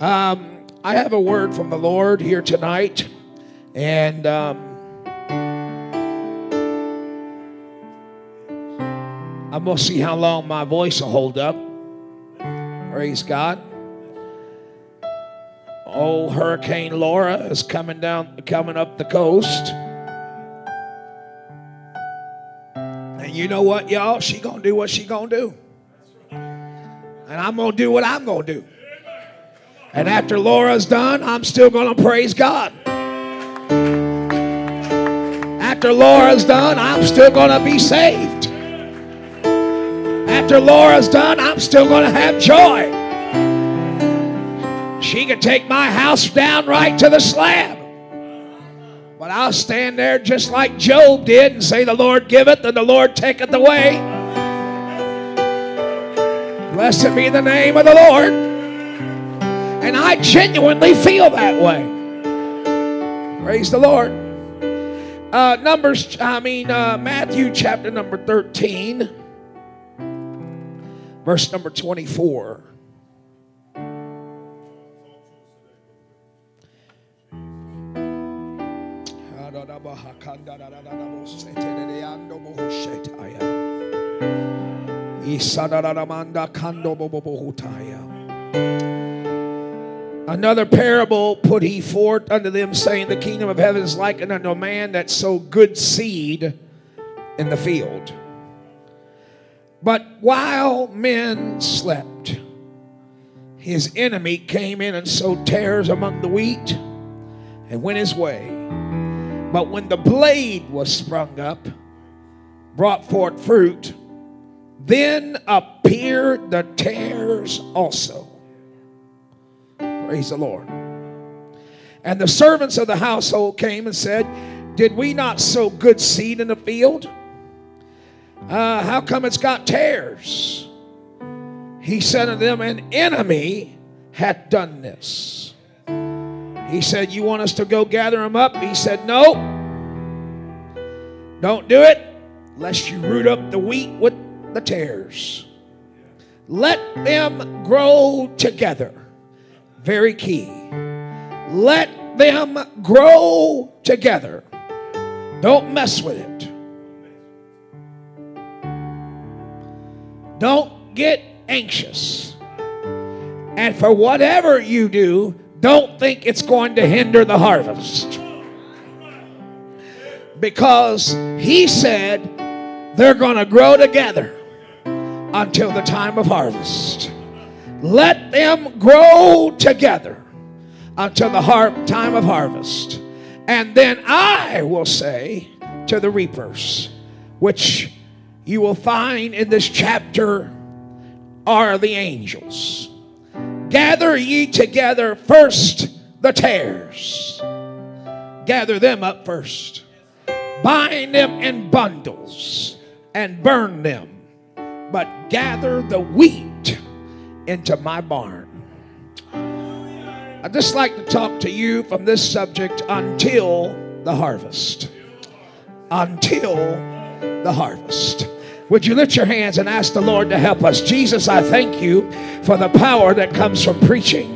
Um, I have a word from the Lord here tonight, and um, I'm going to see how long my voice will hold up. Praise God. Oh, Hurricane Laura is coming down, coming up the coast. And you know what, y'all? She gonna do what she gonna do. And I'm gonna do what I'm gonna do. And after Laura's done, I'm still gonna praise God. After Laura's done, I'm still gonna be saved. After Laura's done, I'm still gonna have joy. She can take my house down right to the slab. But I'll stand there just like Job did and say, The Lord giveth and the Lord taketh away. Blessed be the name of the Lord. And I genuinely feel that way. Praise the Lord. Uh, Numbers, I mean, uh, Matthew chapter number 13, verse number 24. Another parable put he forth unto them, saying, The kingdom of heaven is likened unto a man that sowed good seed in the field. But while men slept, his enemy came in and sowed tares among the wheat and went his way. But when the blade was sprung up, brought forth fruit, then appeared the tares also. Praise the Lord. And the servants of the household came and said, Did we not sow good seed in the field? Uh, how come it's got tares? He said unto them, An enemy hath done this. He said, You want us to go gather them up? He said, No. Don't do it lest you root up the wheat with the tares. Let them grow together. Very key. Let them grow together. Don't mess with it. Don't get anxious. And for whatever you do, don't think it's going to hinder the harvest. Because he said they're going to grow together until the time of harvest. Let them grow together until the har- time of harvest. And then I will say to the reapers, which you will find in this chapter are the angels. Gather ye together first the tares. Gather them up first. Bind them in bundles and burn them. But gather the wheat into my barn. I'd just like to talk to you from this subject until the harvest. Until the harvest. Would you lift your hands and ask the Lord to help us? Jesus, I thank you for the power that comes from preaching.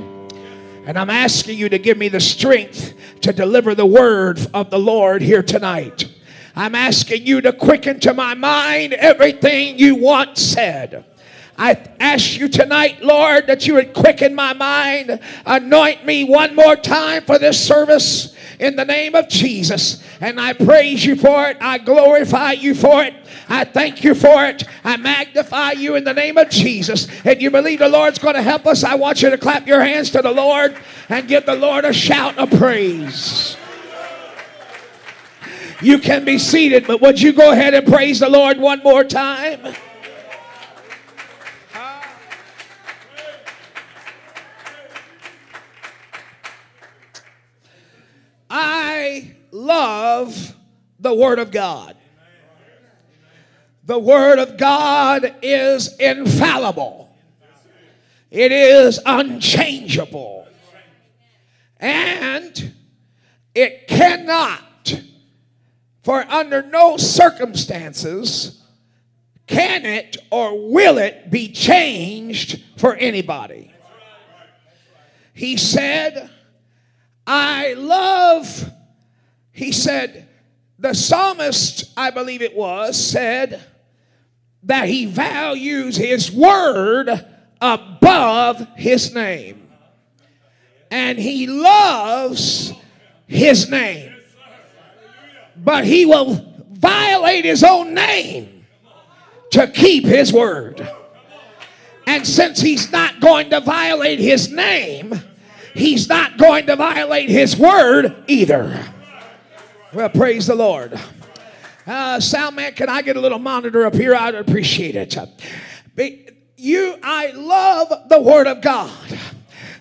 And I'm asking you to give me the strength to deliver the word of the Lord here tonight. I'm asking you to quicken to my mind everything you once said. I ask you tonight, Lord, that you would quicken my mind, anoint me one more time for this service in the name of Jesus. And I praise you for it. I glorify you for it. I thank you for it. I magnify you in the name of Jesus. And you believe the Lord's going to help us. I want you to clap your hands to the Lord and give the Lord a shout of praise. You can be seated, but would you go ahead and praise the Lord one more time? Love the Word of God. The Word of God is infallible, it is unchangeable, and it cannot, for under no circumstances, can it or will it be changed for anybody. he said, I love, he said, the psalmist, I believe it was, said that he values his word above his name. And he loves his name. But he will violate his own name to keep his word. And since he's not going to violate his name, he's not going to violate his word either. Well, praise the Lord. Uh, sound man, can I get a little monitor up here? I'd appreciate it. You, I love the Word of God.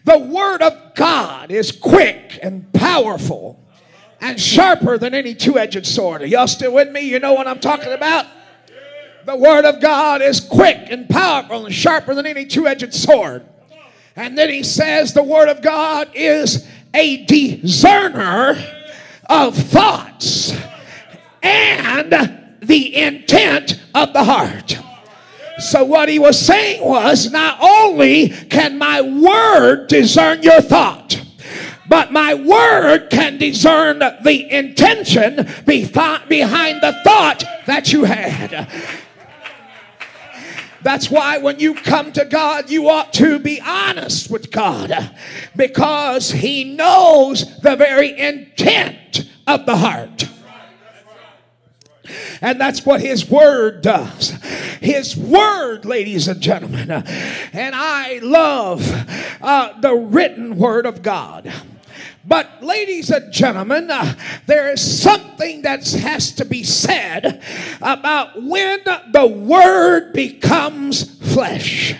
The Word of God is quick and powerful and sharper than any two edged sword. Are y'all still with me? You know what I'm talking about? The Word of God is quick and powerful and sharper than any two edged sword. And then he says the Word of God is a discerner of thoughts and the intent of the heart. So, what he was saying was not only can my word discern your thought, but my word can discern the intention behind the thought that you had. That's why when you come to God, you ought to be honest with God because He knows the very intent of the heart. And that's what His Word does. His Word, ladies and gentlemen. And I love uh, the written Word of God. But, ladies and gentlemen, uh, there is something that has to be said about when the Word becomes flesh.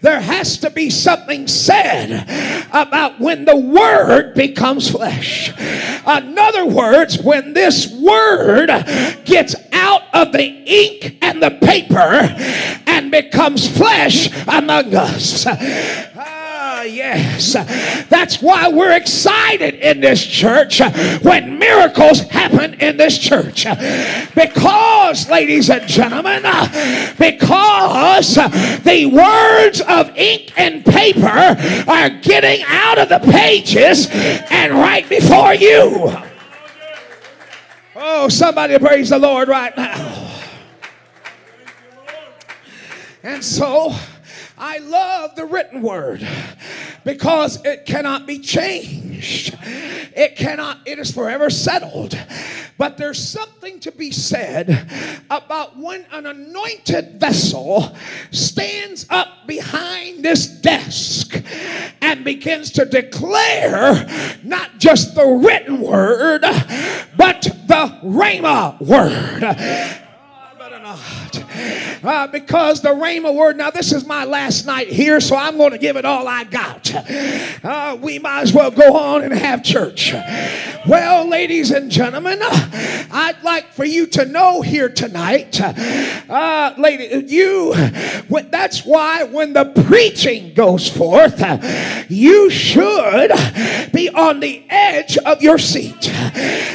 There has to be something said about when the Word becomes flesh. In other words, when this Word gets out of the ink and the paper and becomes flesh among us yes. That's why we're excited in this church when miracles happen in this church. Because, ladies and gentlemen, because the words of ink and paper are getting out of the pages and right before you. Oh, somebody praise the Lord right now. And so, I love the written word because it cannot be changed. It cannot, it is forever settled. But there's something to be said about when an anointed vessel stands up behind this desk and begins to declare not just the written word, but the Rhema word not. Uh, because the Rhema word, now this is my last night here, so I'm going to give it all I got. Uh, we might as well go on and have church. Well, ladies and gentlemen, I'd like for you to know here tonight, uh, lady, you, that's why when the preaching goes forth, you should be on the edge of your seat.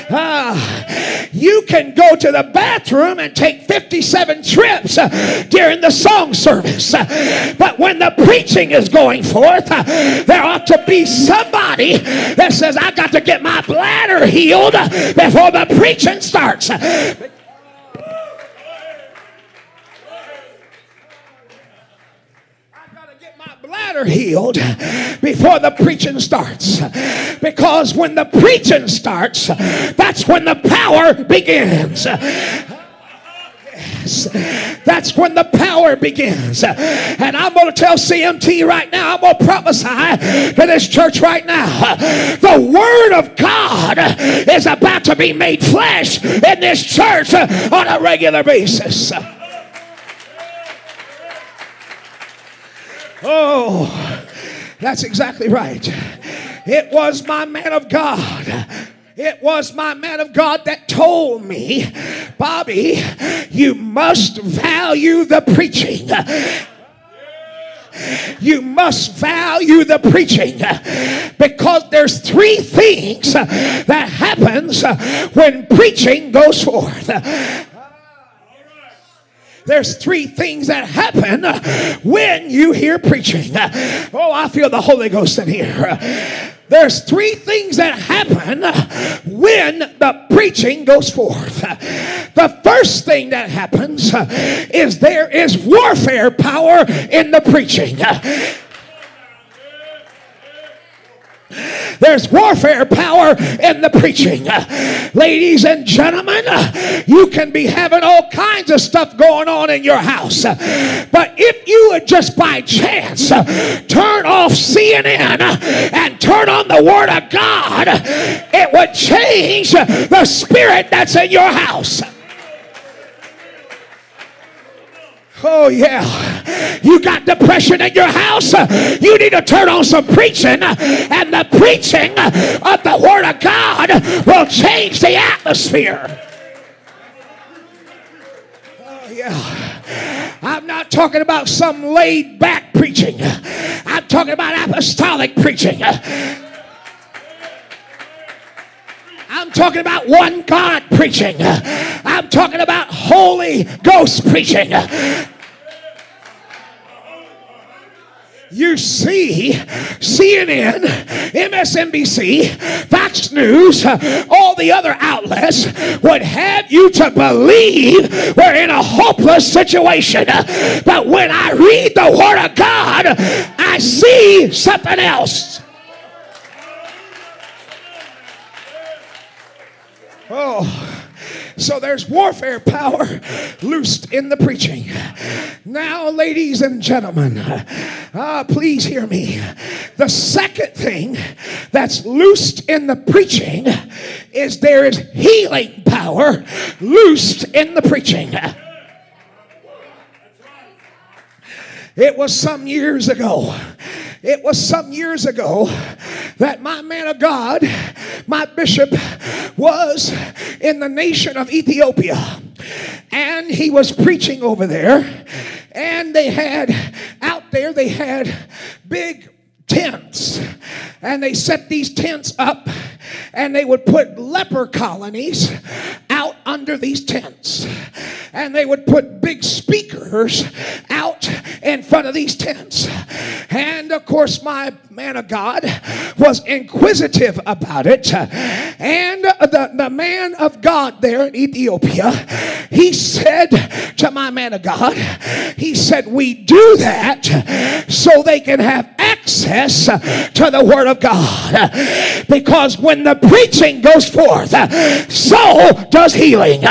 Uh, you can go to the bathroom and take 57 trips uh, during the song service. But when the preaching is going forth, uh, there ought to be somebody that says, I got to get my bladder healed before the preaching starts. I gotta get my bladder healed before the preaching starts. Because when the preaching starts, that's when the power begins. That's when the power begins. And I'm going to tell CMT right now, I'm going to prophesy to this church right now. The Word of God is about to be made flesh in this church on a regular basis. Oh, that's exactly right. It was my man of God. It was my man of God that told me, Bobby, you must value the preaching. You must value the preaching because there's three things that happens when preaching goes forth. there's three things that happen when you hear preaching. Oh, I feel the Holy Ghost in here. There's three things that happen when the preaching goes forth. The first thing that happens is there is warfare power in the preaching. There's warfare power in the preaching. Ladies and gentlemen, you can be having all kinds of stuff going on in your house. But if you would just by chance turn off CNN and turn on the Word of God, it would change the spirit that's in your house. Oh, yeah. You got depression in your house. You need to turn on some preaching, and the preaching of the Word of God will change the atmosphere. Oh, yeah. I'm not talking about some laid back preaching, I'm talking about apostolic preaching. I'm talking about one God preaching. I'm talking about Holy Ghost preaching. You see, CNN, MSNBC, Fox News, all the other outlets would have you to believe we're in a hopeless situation. But when I read the Word of God, I see something else. Oh, so there's warfare power loosed in the preaching. Now, ladies and gentlemen, uh, please hear me. The second thing that's loosed in the preaching is there is healing power loosed in the preaching. It was some years ago. It was some years ago that my man of God, my bishop, was in the nation of Ethiopia. And he was preaching over there. And they had, out there, they had big tents. And they set these tents up and they would put leper colonies out under these tents. And they would put big speakers out in front of these tents. And of course, my man of God was inquisitive about it. And the, the man of God there in Ethiopia, he said to my man of God, he said, We do that so they can have access to the Word of God. Because when the preaching goes forth, so does healing.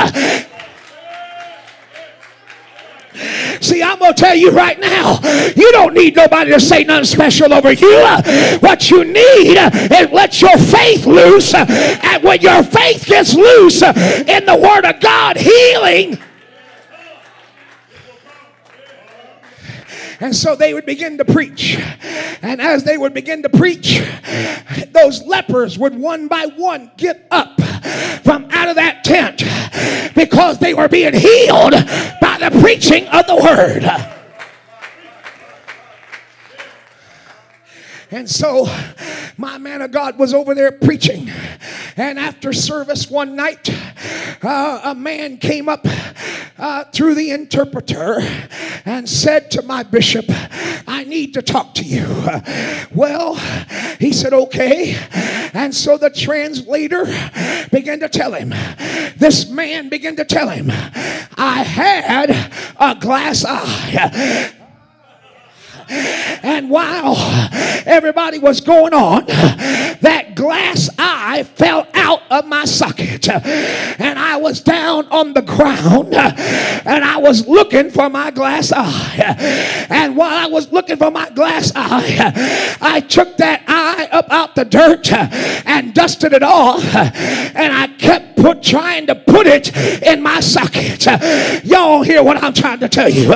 See, I'm going to tell you right now, you don't need nobody to say nothing special over you. What you need is let your faith loose. And when your faith gets loose in the Word of God, healing. And so they would begin to preach. And as they would begin to preach, those lepers would one by one get up from out of that tent because they were being healed by the preaching of the word. And so my man of God was over there preaching. And after service one night, uh, a man came up uh, through the interpreter and said to my bishop, I need to talk to you. Well, he said, okay. And so the translator began to tell him, this man began to tell him, I had a glass eye. And while everybody was going on, that glass eye fell out of my socket. And I was down on the ground and I was looking for my glass eye. And while I was looking for my glass eye, I took that eye up out the dirt and dusted it off. And I kept put trying to put it in my socket. Y'all hear what I'm trying to tell you.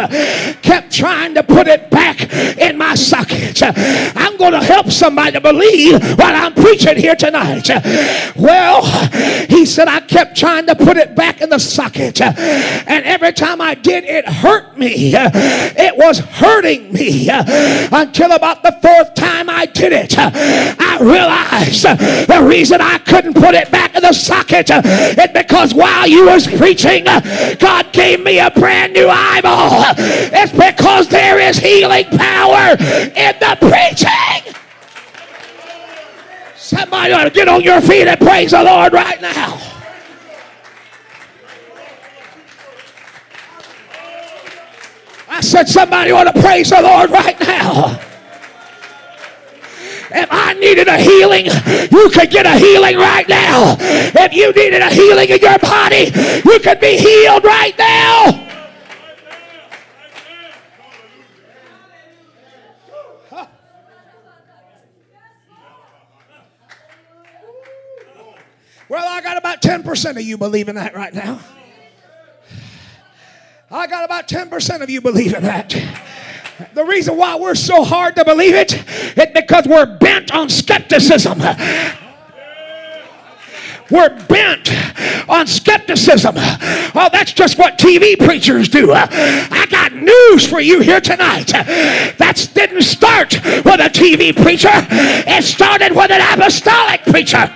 Kept trying to put it back in my socket. I'm going to help somebody believe what I'm preaching here tonight. Well, he said, I kept trying to put it back in the socket. And every time I did, it hurt me. It was hurting me until about the fourth time I did it. I realized the reason I couldn't put it back in the socket is because while you was preaching, God gave me a brand new eyeball. It's because there is healing power in the preaching. Somebody ought to get on your feet and praise the Lord right now. I said somebody ought to praise the Lord right now. If I needed a healing, you could get a healing right now. If you needed a healing in your body, you could be healed right now. Well, I got about 10% of you believing that right now. I got about 10% of you believing that. The reason why we're so hard to believe it is because we're bent on skepticism. We're bent on skepticism. Oh, that's just what TV preachers do. I got news for you here tonight. That didn't start with a TV preacher, it started with an apostolic preacher.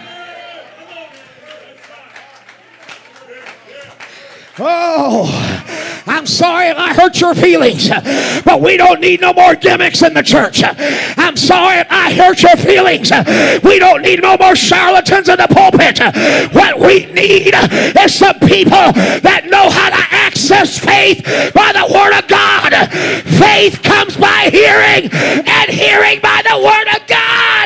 Oh, I'm sorry if I hurt your feelings, but we don't need no more gimmicks in the church. I'm sorry if I hurt your feelings. We don't need no more charlatans in the pulpit. What we need is some people that know how to access faith by the Word of God. Faith comes by hearing, and hearing by the Word of God.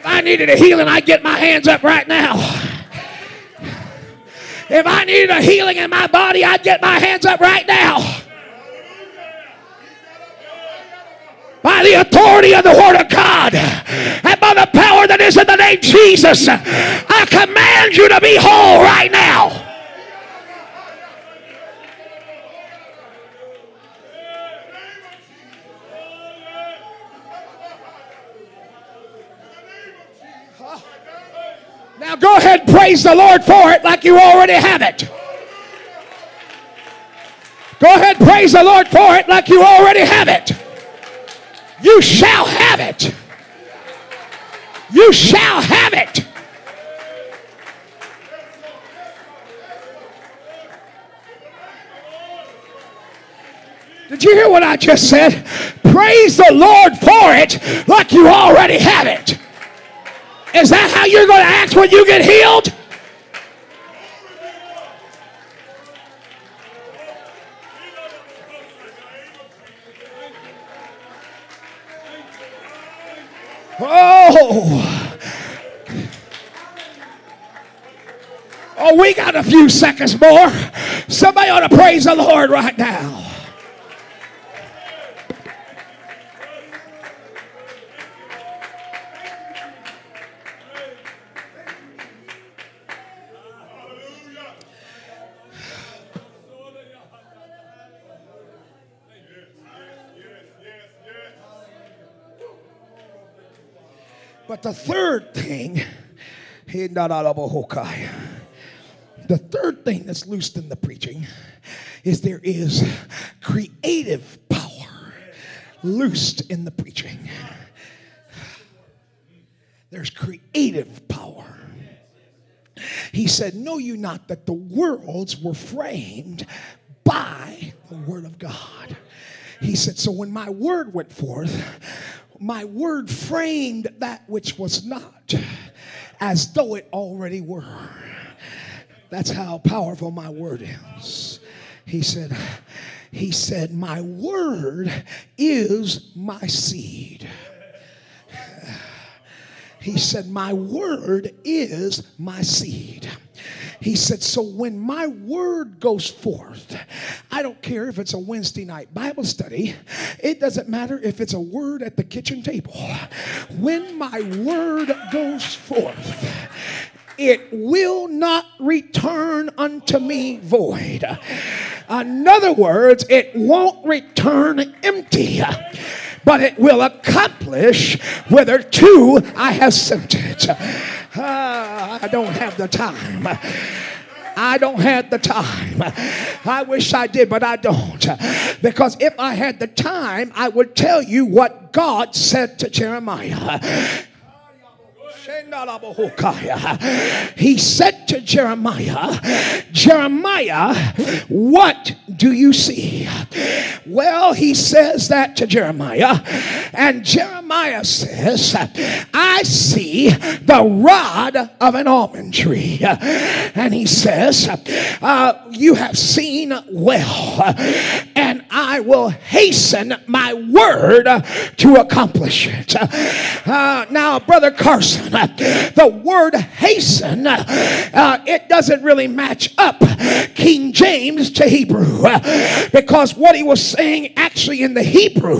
If I needed a healing, I'd get my hands up right now. If I needed a healing in my body, I'd get my hands up right now. By the authority of the Word of God and by the power that is in the name Jesus, I command you to be whole right now. Now go ahead praise the Lord for it like you already have it. Go ahead praise the Lord for it like you already have it. You shall have it. You shall have it. Did you hear what I just said? Praise the Lord for it like you already have it. Is that how you're going to act when you get healed? Oh. Oh, we got a few seconds more. Somebody ought to praise the Lord right now. But the third thing, the third thing that's loosed in the preaching is there is creative power loosed in the preaching. There's creative power. He said, Know you not that the worlds were framed by the word of God? He said, So when my word went forth, my word framed that which was not as though it already were. That's how powerful my word is. He said, He said, My word is my seed. He said, My word is my seed. He said, So when my word goes forth, I don't care if it's a Wednesday night Bible study, it doesn't matter if it's a word at the kitchen table. When my word goes forth, it will not return unto me void. In other words, it won't return empty but it will accomplish whether whitherto I have sent it. Uh, I don't have the time. I don't have the time. I wish I did, but I don't. Because if I had the time, I would tell you what God said to Jeremiah. He said to Jeremiah, Jeremiah, what do you see? Well, he says that to Jeremiah, and Jeremiah says, I see the rod of an almond tree. And he says, uh, You have seen well, and I will hasten my word to accomplish it. Uh, now, Brother Carson, the word hasten, uh, it doesn't really match up King James to Hebrew because what he was saying actually in the Hebrew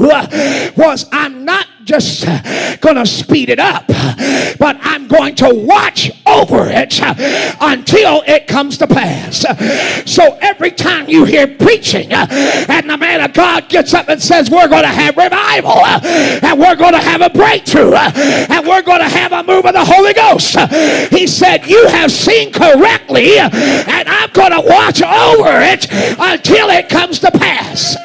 was, I'm not just uh, going to speed it up, but I'm going to watch over it uh, until it comes to pass. So every time you hear preaching uh, and the man of God gets up and says, We're to have revival and we're to have a breakthrough and we're to have a move of the Holy Ghost, he said, You have seen correctly, and I'm to watch over it until it comes to pass.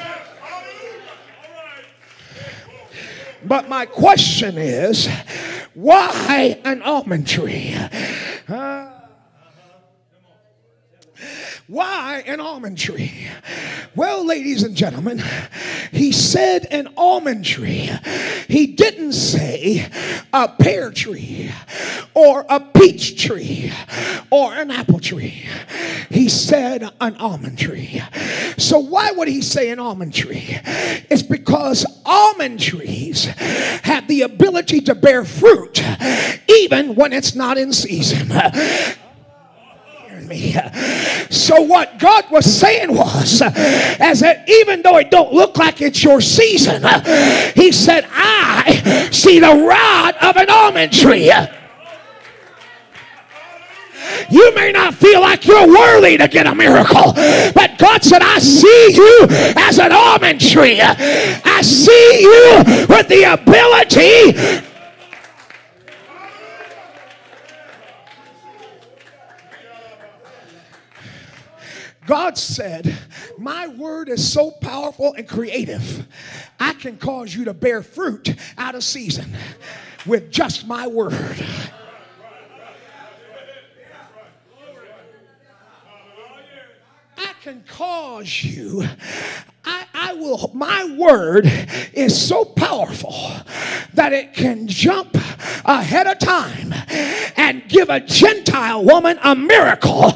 But my question is, why an almond tree? Uh, why an almond tree? Well, ladies and gentlemen, he said an almond tree. He didn't say a pear tree or a peach tree or an apple tree. He said an almond tree. So, why would he say an almond tree? It's because almond trees have the ability to bear fruit even when it's not in season me. So what God was saying was, as that even though it don't look like it's your season, He said, I see the rod of an almond tree. You may not feel like you're worthy to get a miracle, but God said, I see you as an almond tree. I see you with the ability God said, My word is so powerful and creative, I can cause you to bear fruit out of season with just my word. I can cause you will, my word is so powerful that it can jump ahead of time and give a Gentile woman a miracle,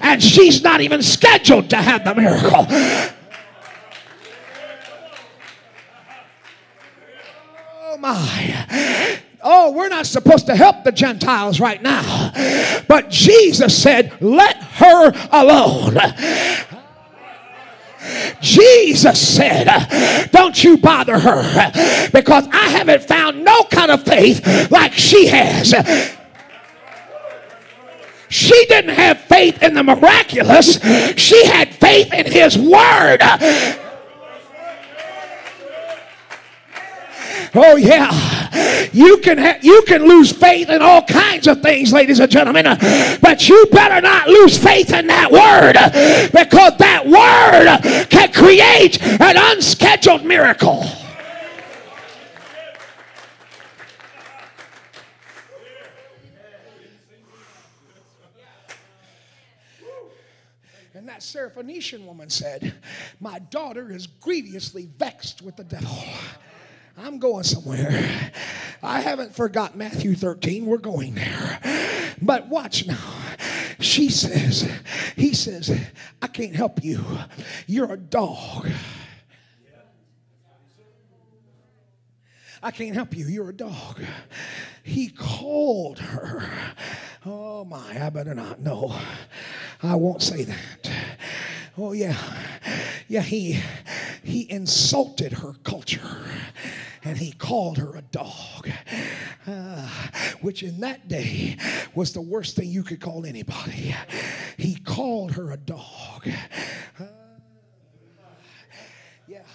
and she's not even scheduled to have the miracle. Oh my. Oh, we're not supposed to help the Gentiles right now. But Jesus said, Let her alone. Jesus said, Don't you bother her because I haven't found no kind of faith like she has. She didn't have faith in the miraculous, she had faith in His Word. Oh yeah, you can ha- you can lose faith in all kinds of things, ladies and gentlemen, but you better not lose faith in that word because that word can create an unscheduled miracle. And that Syrophoenician woman said, My daughter is grievously vexed with the devil. I'm going somewhere. I haven't forgot Matthew 13. We're going there. But watch now. She says, he says, I can't help you. You're a dog. I can't help you. You're a dog. He called her. Oh my, I better not. No, I won't say that. Oh yeah, yeah. He he insulted her culture, and he called her a dog, uh, which in that day was the worst thing you could call anybody. He called her a dog. Uh,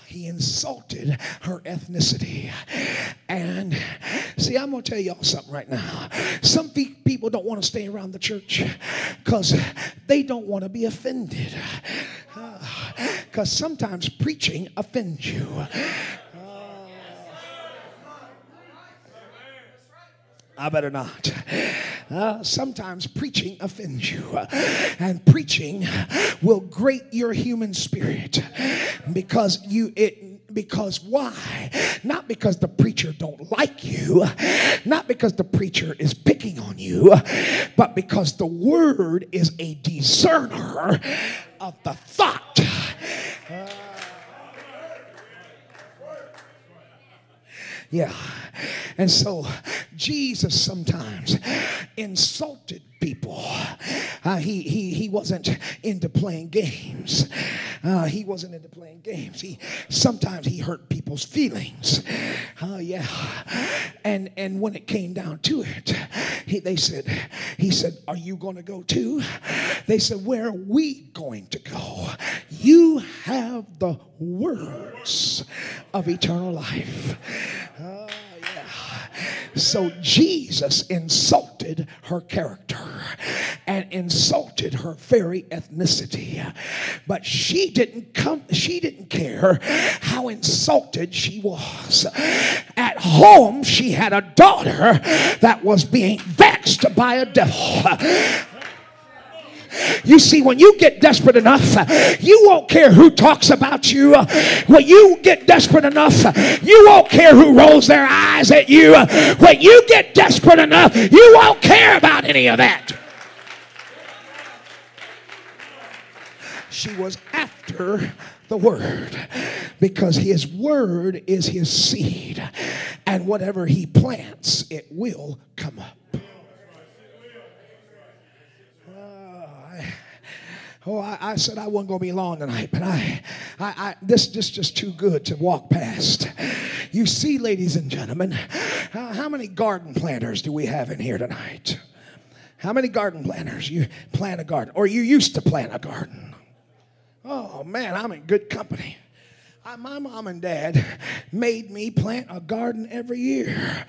he insulted her ethnicity. And see, I'm going to tell y'all something right now. Some people don't want to stay around the church because they don't want to be offended. Because uh, sometimes preaching offends you. I better not. Uh, sometimes preaching offends you, uh, and preaching will grate your human spirit because you it because why? Not because the preacher don't like you not because the preacher is picking on you but because the word is a discerner of the thought. Uh, yeah. And so Jesus sometimes insulted people. Uh, he, he, he wasn't into playing games. Uh, he wasn't into playing games. He sometimes he hurt people's feelings. Uh, yeah. And and when it came down to it, he, they said, he said, "Are you going to go too?" They said, "Where are we going to go? You have the words of eternal life." Uh, so Jesus insulted her character and insulted her very ethnicity. But she didn't come, she didn't care how insulted she was. At home, she had a daughter that was being vexed by a devil. You see, when you get desperate enough, you won't care who talks about you. When you get desperate enough, you won't care who rolls their eyes at you. When you get desperate enough, you won't care about any of that. She was after the word because his word is his seed and whatever he plants it will come up Oh, I, I, said I wasn't going to be long tonight, but I, I, I, this, this just too good to walk past. You see, ladies and gentlemen, how, many garden planters do we have in here tonight? How many garden planters? You plant a garden, or you used to plant a garden. Oh man, I'm in good company. I, my mom and dad made me plant a garden every year.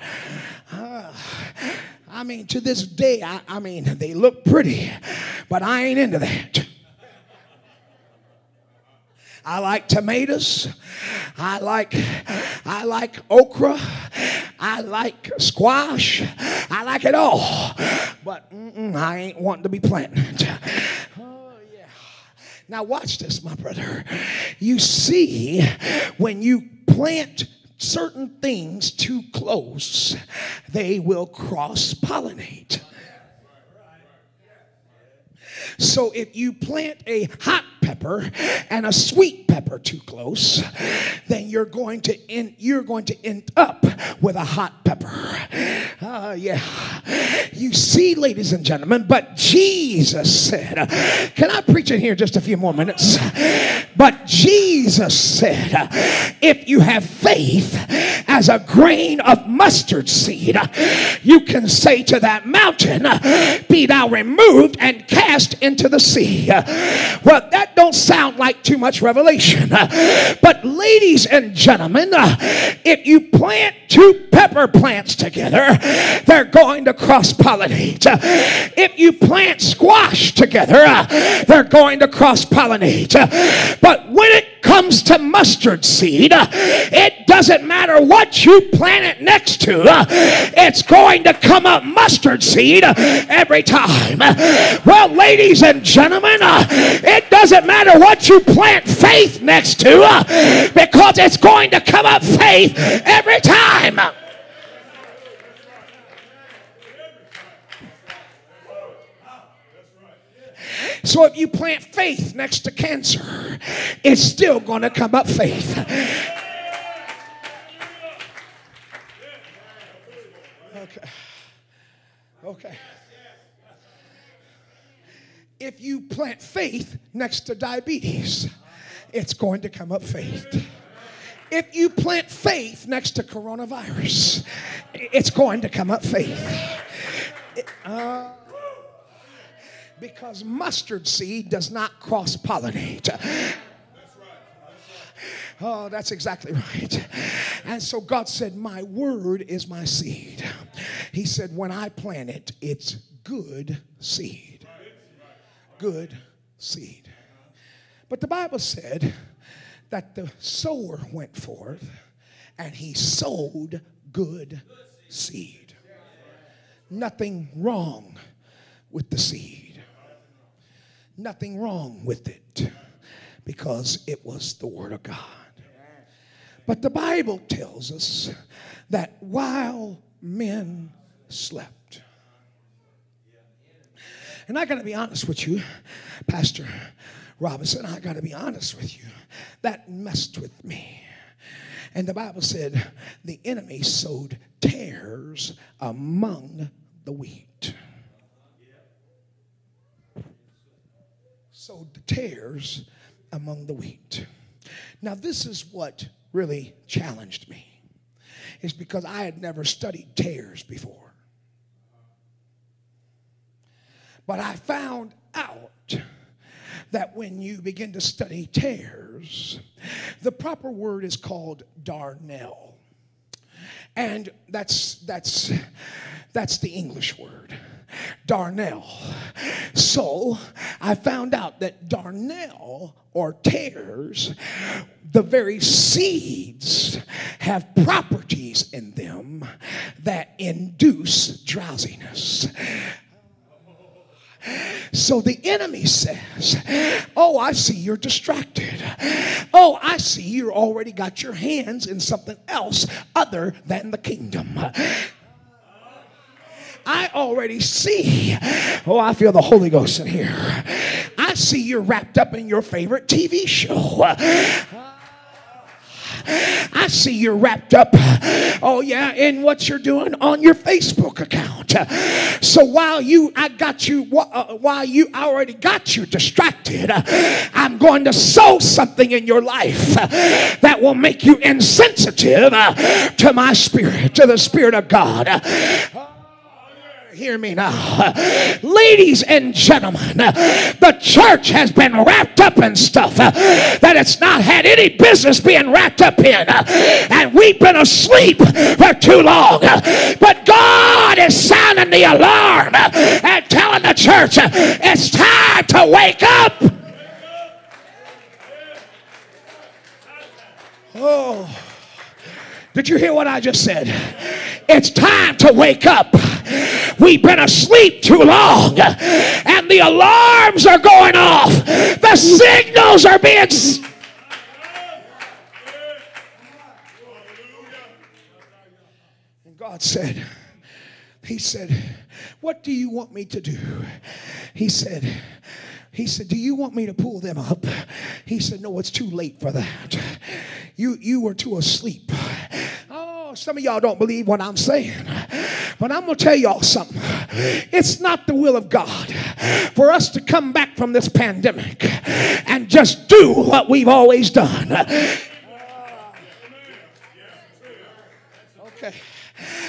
Uh, I mean, to this day, I, I mean, they look pretty, but I ain't into that. I like tomatoes. I like I like okra. I like squash. I like it all. But I ain't wanting to be planted. Oh. Now watch this, my brother. You see, when you plant certain things too close, they will cross pollinate. So if you plant a hot pepper and a sweet pepper too close, then you're going to end, you're going to end up with a hot pepper. Uh, yeah. You see, ladies and gentlemen, but Jesus said, can I preach in here just a few more minutes? But Jesus said, if you have faith as a grain of mustard seed, you can say to that mountain, be thou removed and cast into the sea. Well, that don't sound like too much revelation. But ladies and gentlemen, uh, if you plant two pepper plants together, they're going to cross pollinate. Uh, if you plant squash together, uh, they're going to cross pollinate. But when it comes to mustard seed, it doesn't matter what you plant it next to, it's going to come up mustard seed every time. Well, ladies and gentlemen, it doesn't matter what you plant faith next to because it's going to come up faith every time. So if you plant faith next to cancer, it's still going to come up faith. Okay. Okay. If you plant faith next to diabetes, it's going to come up faith. If you plant faith next to coronavirus, it's going to come up faith. uh, because mustard seed does not cross pollinate. Oh, that's exactly right. And so God said, My word is my seed. He said, When I plant it, it's good seed. Good seed. But the Bible said that the sower went forth and he sowed good seed. Nothing wrong with the seed. Nothing wrong with it because it was the Word of God. But the Bible tells us that while men slept, and I got to be honest with you, Pastor Robinson, I got to be honest with you, that messed with me. And the Bible said the enemy sowed tares among the wheat. Sowed the tares among the wheat. Now, this is what really challenged me is because I had never studied tares before. But I found out that when you begin to study tares, the proper word is called darnel. And that's that's that's the English word. Darnel. So I found out that darnel or tares, the very seeds have properties in them that induce drowsiness. So the enemy says, Oh, I see you're distracted. Oh, I see you already got your hands in something else other than the kingdom. I already see. Oh, I feel the Holy Ghost in here. I see you're wrapped up in your favorite TV show. I see you're wrapped up, oh yeah, in what you're doing on your Facebook account. So while you, I got you, uh, while you I already got you distracted, I'm going to sow something in your life that will make you insensitive to my spirit, to the Spirit of God hear me now. Ladies and gentlemen, the church has been wrapped up in stuff that it's not had any business being wrapped up in. And we've been asleep for too long. But God is sounding the alarm and telling the church it's time to wake up. Oh. Did you hear what I just said? It's time to wake up. We've been asleep too long, and the alarms are going off. The signals are being. And God said, He said, What do you want me to do? He said, he said, Do you want me to pull them up? He said, No, it's too late for that. You, you were too asleep. Some of y'all don't believe what I'm saying. But I'm going to tell y'all something. It's not the will of God for us to come back from this pandemic and just do what we've always done. Okay.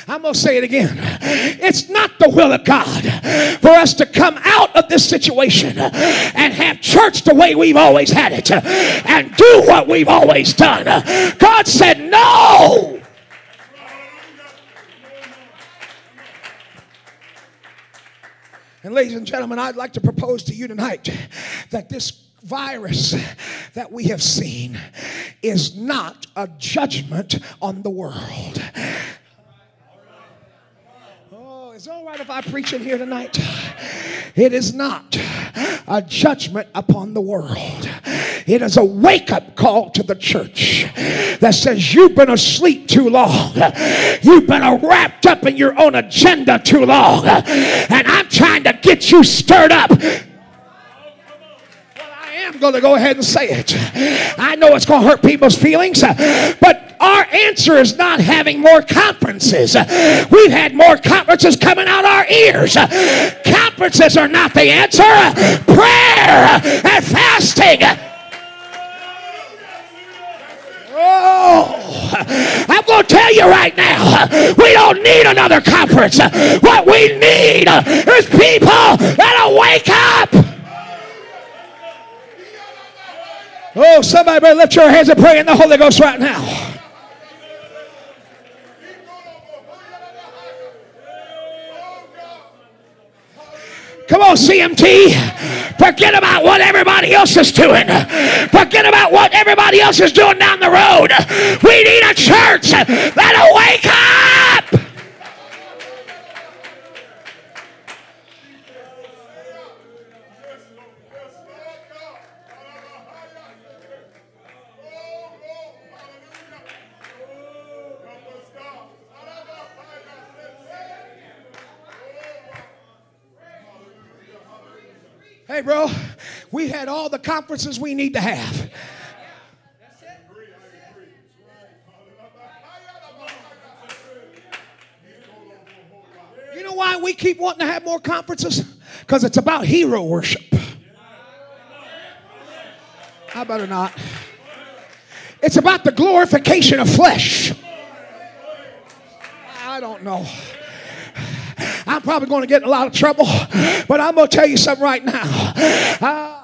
I'm going to say it again. It's not the will of God for us to come out of this situation and have church the way we've always had it and do what we've always done. God said, No. And, ladies and gentlemen, I'd like to propose to you tonight that this virus that we have seen is not a judgment on the world. Oh, It's all right if I preach in here tonight. It is not a judgment upon the world. It is a wake up call to the church that says you've been asleep too long. You've been wrapped up in your own agenda too long. And I'm trying to get you stirred up I'm going to go ahead and say it. I know it's going to hurt people's feelings, but our answer is not having more conferences. We've had more conferences coming out our ears. Conferences are not the answer. Prayer and fasting. Oh, I'm going to tell you right now, we don't need another conference. What we need is people that'll wake up. Oh, somebody better lift your hands and pray in the Holy Ghost right now. Come on, CMT. Forget about what everybody else is doing. Forget about what everybody else is doing down the road. We need a church that'll wake up. Hey, bro, we had all the conferences we need to have. You know why we keep wanting to have more conferences? Because it's about hero worship. About it not? It's about the glorification of flesh. I don't know. I'm probably going to get in a lot of trouble, but I'm going to tell you something right now. Uh,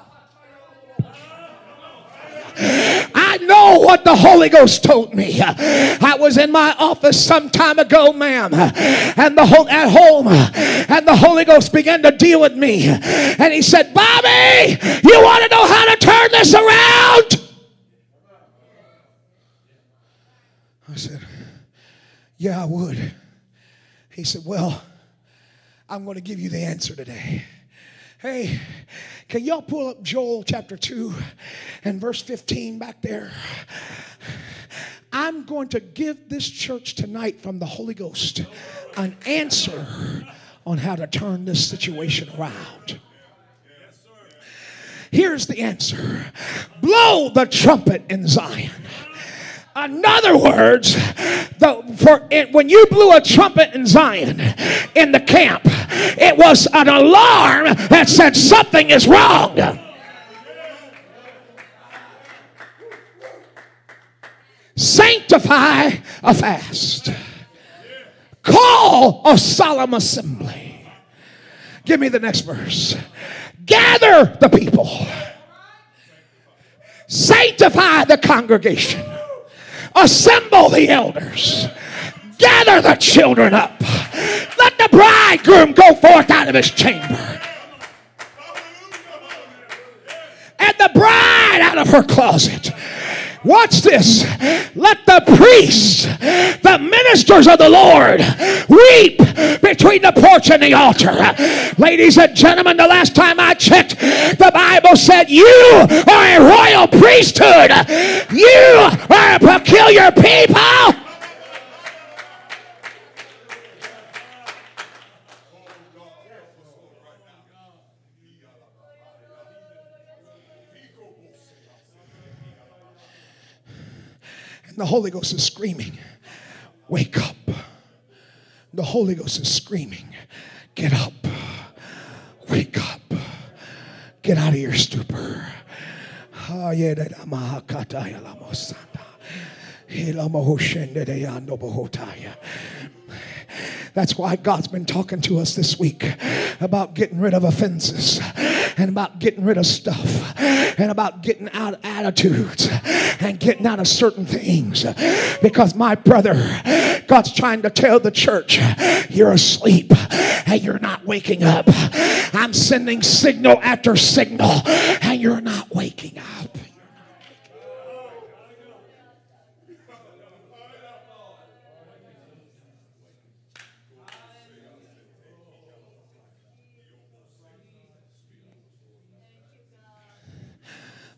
I know what the Holy Ghost told me. I was in my office some time ago, ma'am, and the at home, and the Holy Ghost began to deal with me, and he said, "Bobby, you want to know how to turn this around?" I said, "Yeah, I would." He said, "Well." I'm going to give you the answer today. Hey, can y'all pull up Joel chapter 2 and verse 15 back there? I'm going to give this church tonight from the Holy Ghost an answer on how to turn this situation around. Here's the answer blow the trumpet in Zion. In other words, the, for it, when you blew a trumpet in Zion in the camp, it was an alarm that said something is wrong. Sanctify a fast. Call a solemn assembly. Give me the next verse. Gather the people. Sanctify the congregation Assemble the elders. Gather the children up. Let the bridegroom go forth out of his chamber. And the bride out of her closet. Watch this. Let the priests, the ministers of the Lord, weep between the porch and the altar. Ladies and gentlemen, the last time I checked, the Bible said, You are a royal priesthood, you are a peculiar people. The Holy Ghost is screaming, Wake up. The Holy Ghost is screaming, Get up. Wake up. Get out of your stupor. That's why God's been talking to us this week about getting rid of offenses and about getting rid of stuff and about getting out of attitudes and getting out of certain things. Because my brother, God's trying to tell the church, you're asleep and you're not waking up. I'm sending signal after signal and you're not waking up.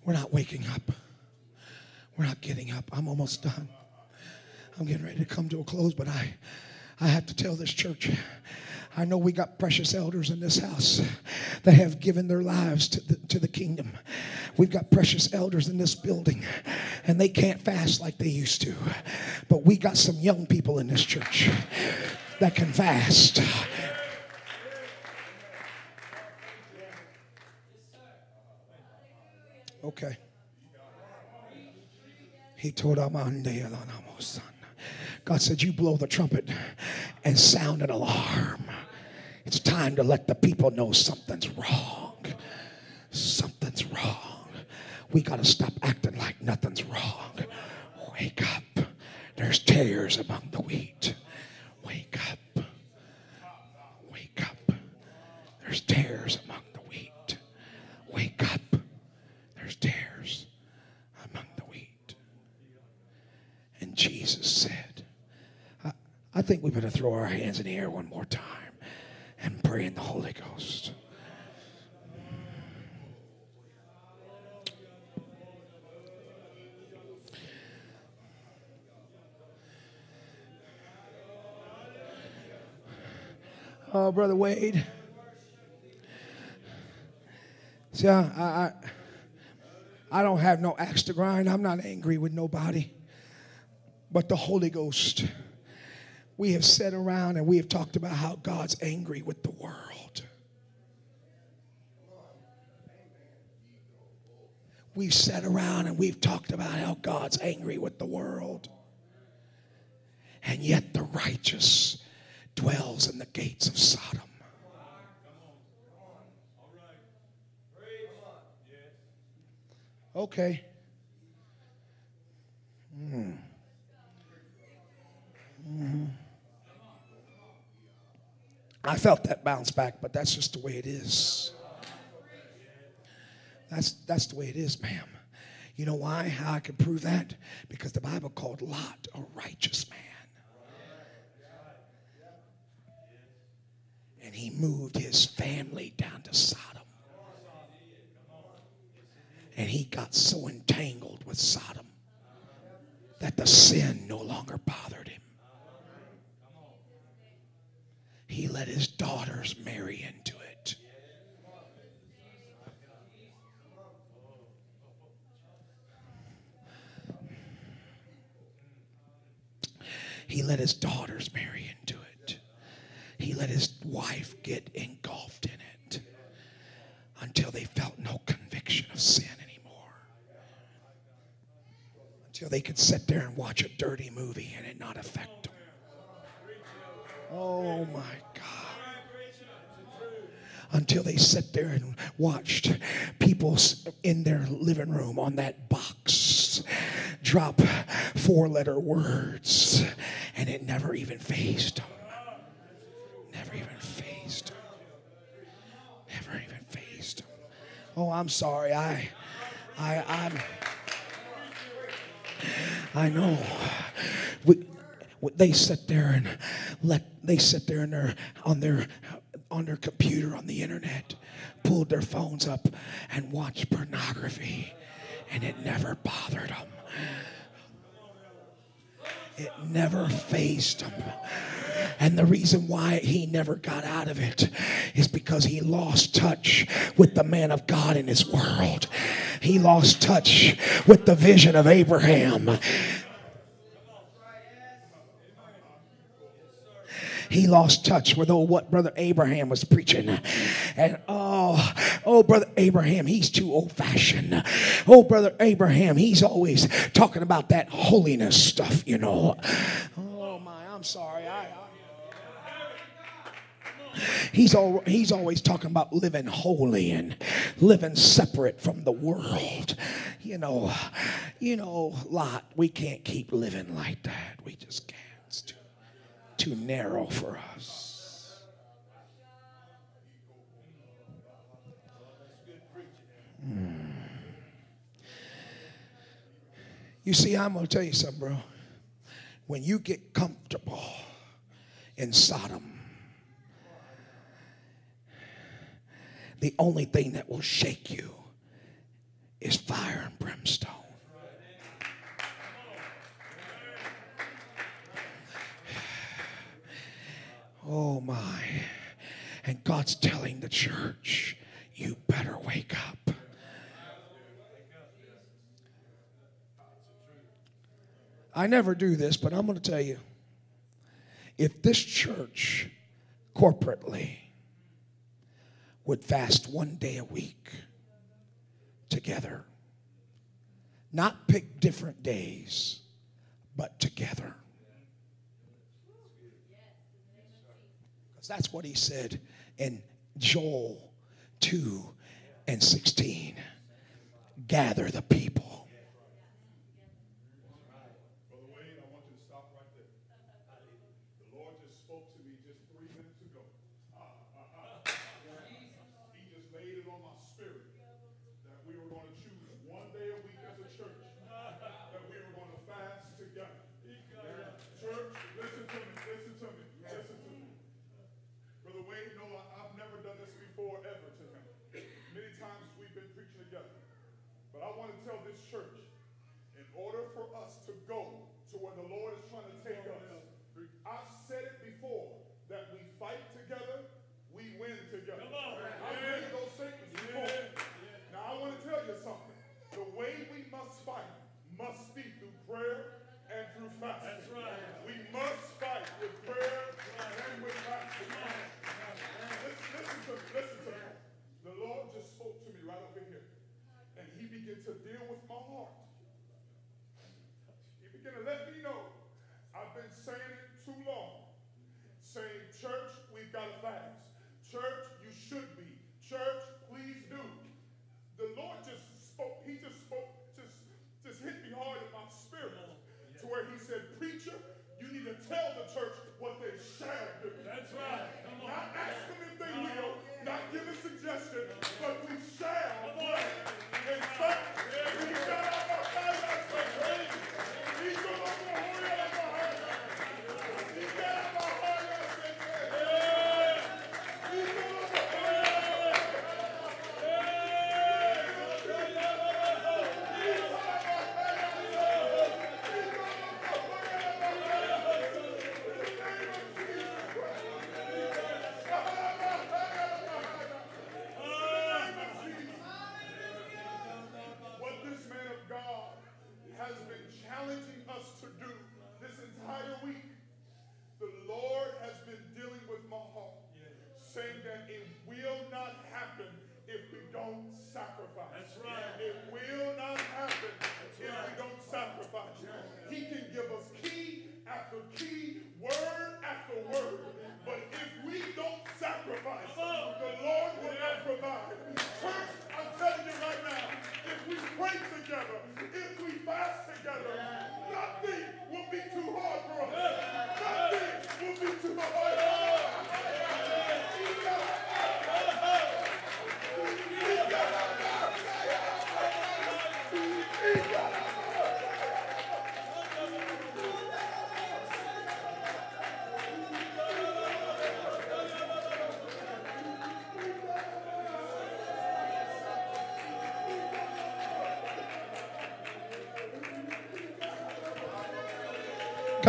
We're not waking up. We're not getting up. I'm almost done. I'm getting ready to come to a close, but I, I have to tell this church. I know we got precious elders in this house that have given their lives to the, to the kingdom. We've got precious elders in this building, and they can't fast like they used to. But we got some young people in this church that can fast. Okay. He told God said, You blow the trumpet and sound an alarm. It's time to let the people know something's wrong. Something's wrong. We got to stop acting like nothing's wrong. Wake up. There's tares among the wheat. Wake up. Wake up. There's tares among the wheat. Wake up. There's tares among the wheat. And Jesus said, I, I think we better throw our hands in the air one more time and pray in the Holy Ghost. Oh, Brother Wade. See, I, I, I don't have no axe to grind. I'm not angry with nobody. But the Holy Ghost, we have sat around and we have talked about how God's angry with the world. We've sat around and we've talked about how God's angry with the world. And yet the righteous dwells in the gates of Sodom. Okay. Mm. Mm-hmm. I felt that bounce back, but that's just the way it is. That's, that's the way it is, ma'am. You know why? How I can prove that? Because the Bible called Lot a righteous man. And he moved his family down to Sodom. And he got so entangled with Sodom that the sin no longer bothered him. He let his daughters marry into it. He let his daughters marry into it. He let his wife get engulfed in it until they felt no conviction of sin anymore. Until they could sit there and watch a dirty movie and it not affect. Oh my God. Until they sit there and watched people in their living room on that box drop four letter words and it never even fazed them. Never even fazed them. Never even fazed them. Oh, I'm sorry. I, I, I'm. I know. We, they sit there and let they sit there and their on their on their computer on the internet, pulled their phones up and watched pornography, and it never bothered them. It never fazed him. And the reason why he never got out of it is because he lost touch with the man of God in his world. He lost touch with the vision of Abraham. He lost touch with oh, what brother Abraham was preaching. And oh, oh, brother Abraham, he's too old fashioned. Oh, brother Abraham, he's always talking about that holiness stuff, you know. Oh, my, I'm sorry. I, I He's, all, he's always talking about living holy and living separate from the world. You know, you know, Lot, we can't keep living like that. We just can't. Too narrow for us. Hmm. You see, I'm going to tell you something, bro. When you get comfortable in Sodom, the only thing that will shake you is fire and brimstone. Oh my. And God's telling the church, you better wake up. I never do this, but I'm going to tell you if this church corporately would fast one day a week together, not pick different days, but together That's what he said in Joel 2 and 16. Gather the people.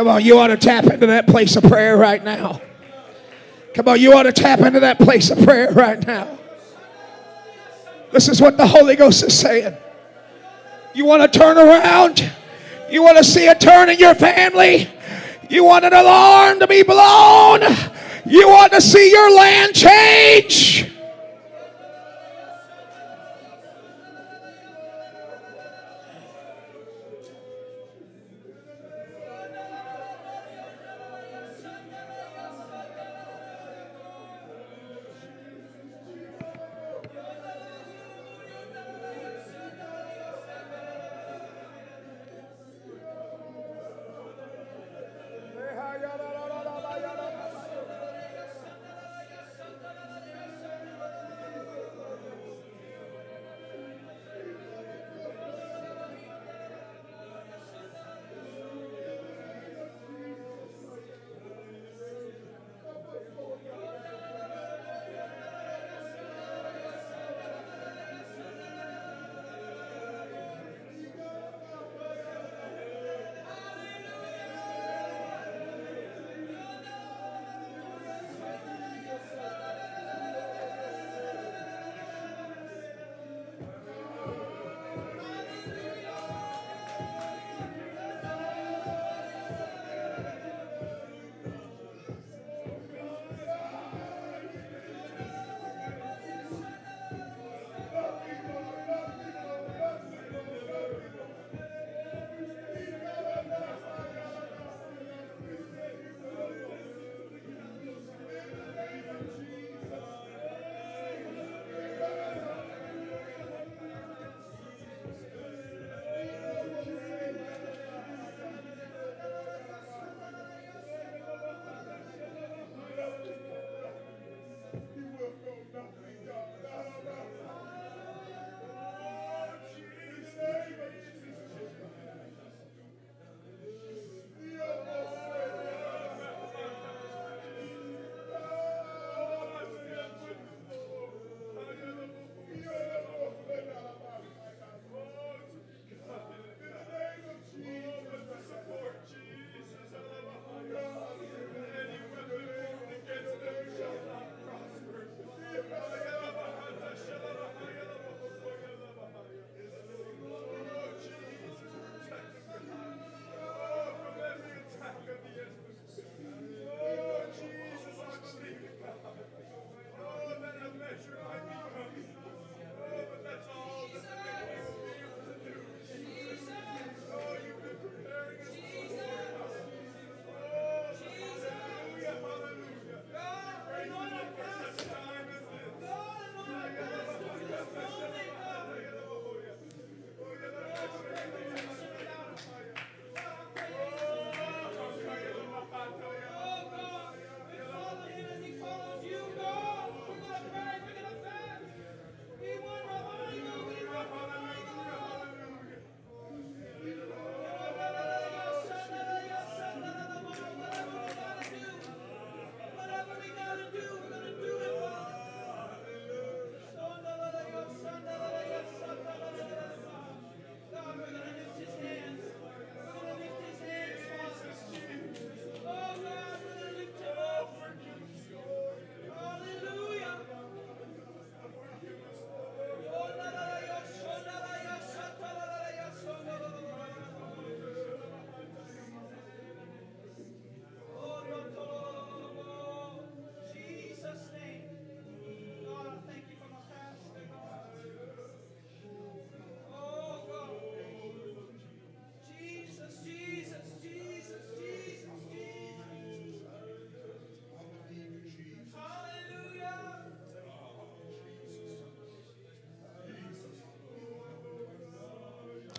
Come on, you ought to tap into that place of prayer right now. Come on, you ought to tap into that place of prayer right now. This is what the Holy Ghost is saying. You want to turn around? You want to see a turn in your family? You want an alarm to be blown? You want to see your land change?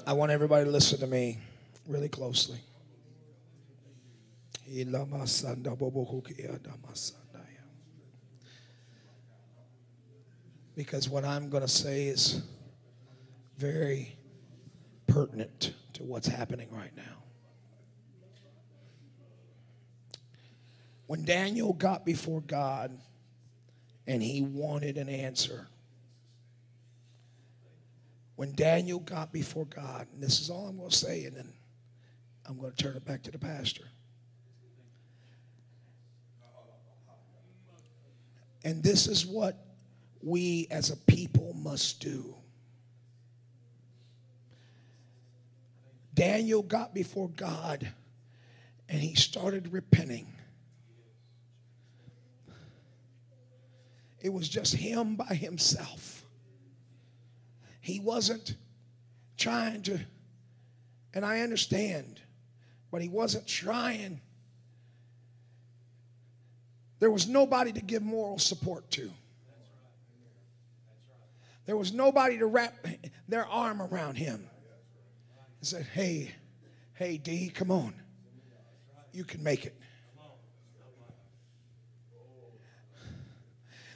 I want everybody to listen to me really closely. Because what I'm going to say is very pertinent to what's happening right now. When Daniel got before God and he wanted an answer, when Daniel got before God, and this is all I'm going to say, and then I'm going to turn it back to the pastor. And this is what we as a people must do. Daniel got before God and he started repenting. It was just him by himself. He wasn't trying to, and I understand, but he wasn't trying. There was nobody to give moral support to. There was nobody to wrap their arm around him and said, Hey, hey, D, come on. You can make it.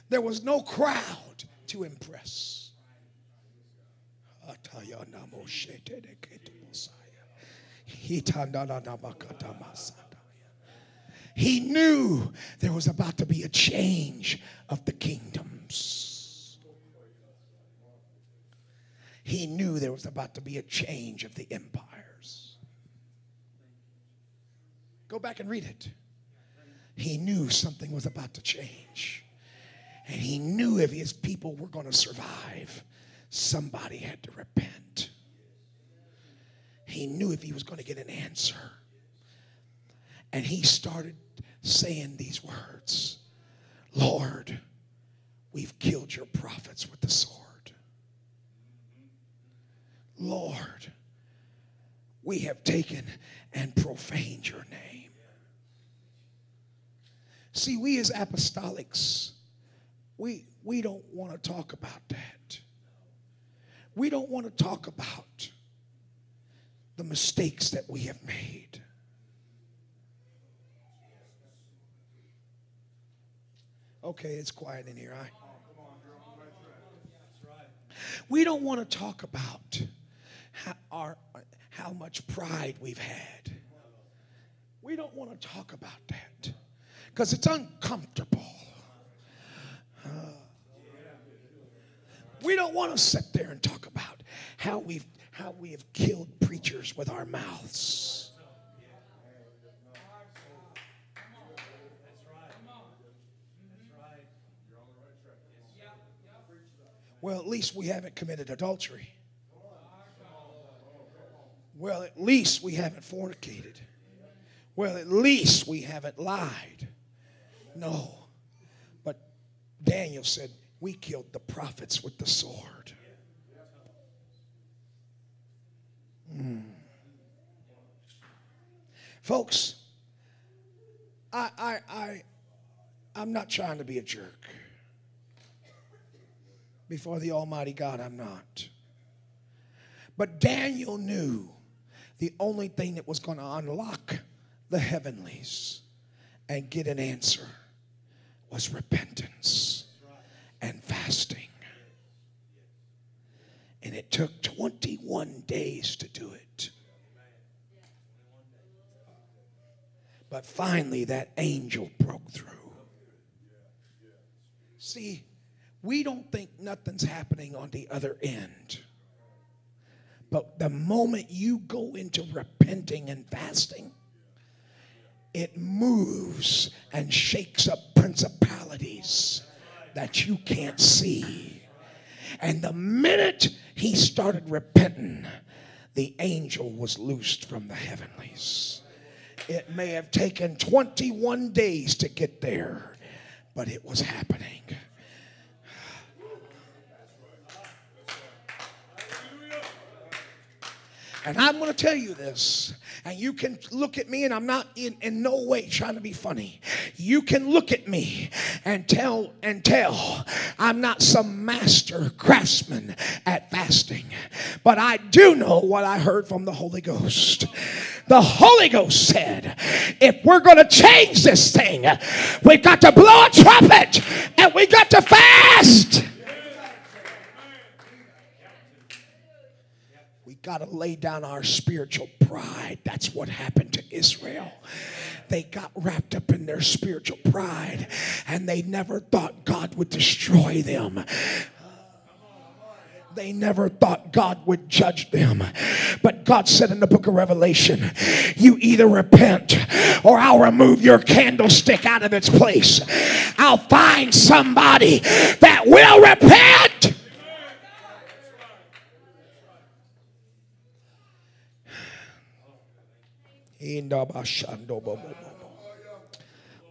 There was no crowd to impress. He knew there was about to be a change of the kingdoms. He knew there was about to be a change of the empires. Go back and read it. He knew something was about to change. And he knew if his people were going to survive, somebody had to repent. He knew if he was going to get an answer. And he started saying these words Lord, we've killed your prophets with the sword. Lord, we have taken and profaned your name. See, we as apostolics, we, we don't want to talk about that. We don't want to talk about the mistakes that we have made. Okay, it's quiet in here. I, we don't want to talk about how, our, how much pride we've had. We don't want to talk about that because it's uncomfortable. Uh, we don't want to sit there and talk about how we've how we have killed preachers with our mouths. Well, at least we haven't committed adultery. Well, at least we haven't fornicated. Well, at least we haven't lied. No. But Daniel said, We killed the prophets with the sword. Mm. Folks, I, I, I, I'm not trying to be a jerk. Before the Almighty God, I'm not. But Daniel knew the only thing that was going to unlock the heavenlies and get an answer was repentance and fasting. And it took 21 days to do it. But finally, that angel broke through. See, we don't think nothing's happening on the other end. But the moment you go into repenting and fasting, it moves and shakes up principalities that you can't see. And the minute he started repenting, the angel was loosed from the heavenlies. It may have taken 21 days to get there, but it was happening. And I'm going to tell you this, and you can look at me, and I'm not in, in no way trying to be funny. You can look at me and tell and tell I'm not some master craftsman at fasting, but I do know what I heard from the Holy Ghost. The Holy Ghost said, if we're going to change this thing, we've got to blow a trumpet and we got to fast. Got to lay down our spiritual pride. That's what happened to Israel. They got wrapped up in their spiritual pride and they never thought God would destroy them. They never thought God would judge them. But God said in the book of Revelation, You either repent or I'll remove your candlestick out of its place. I'll find somebody that will repent.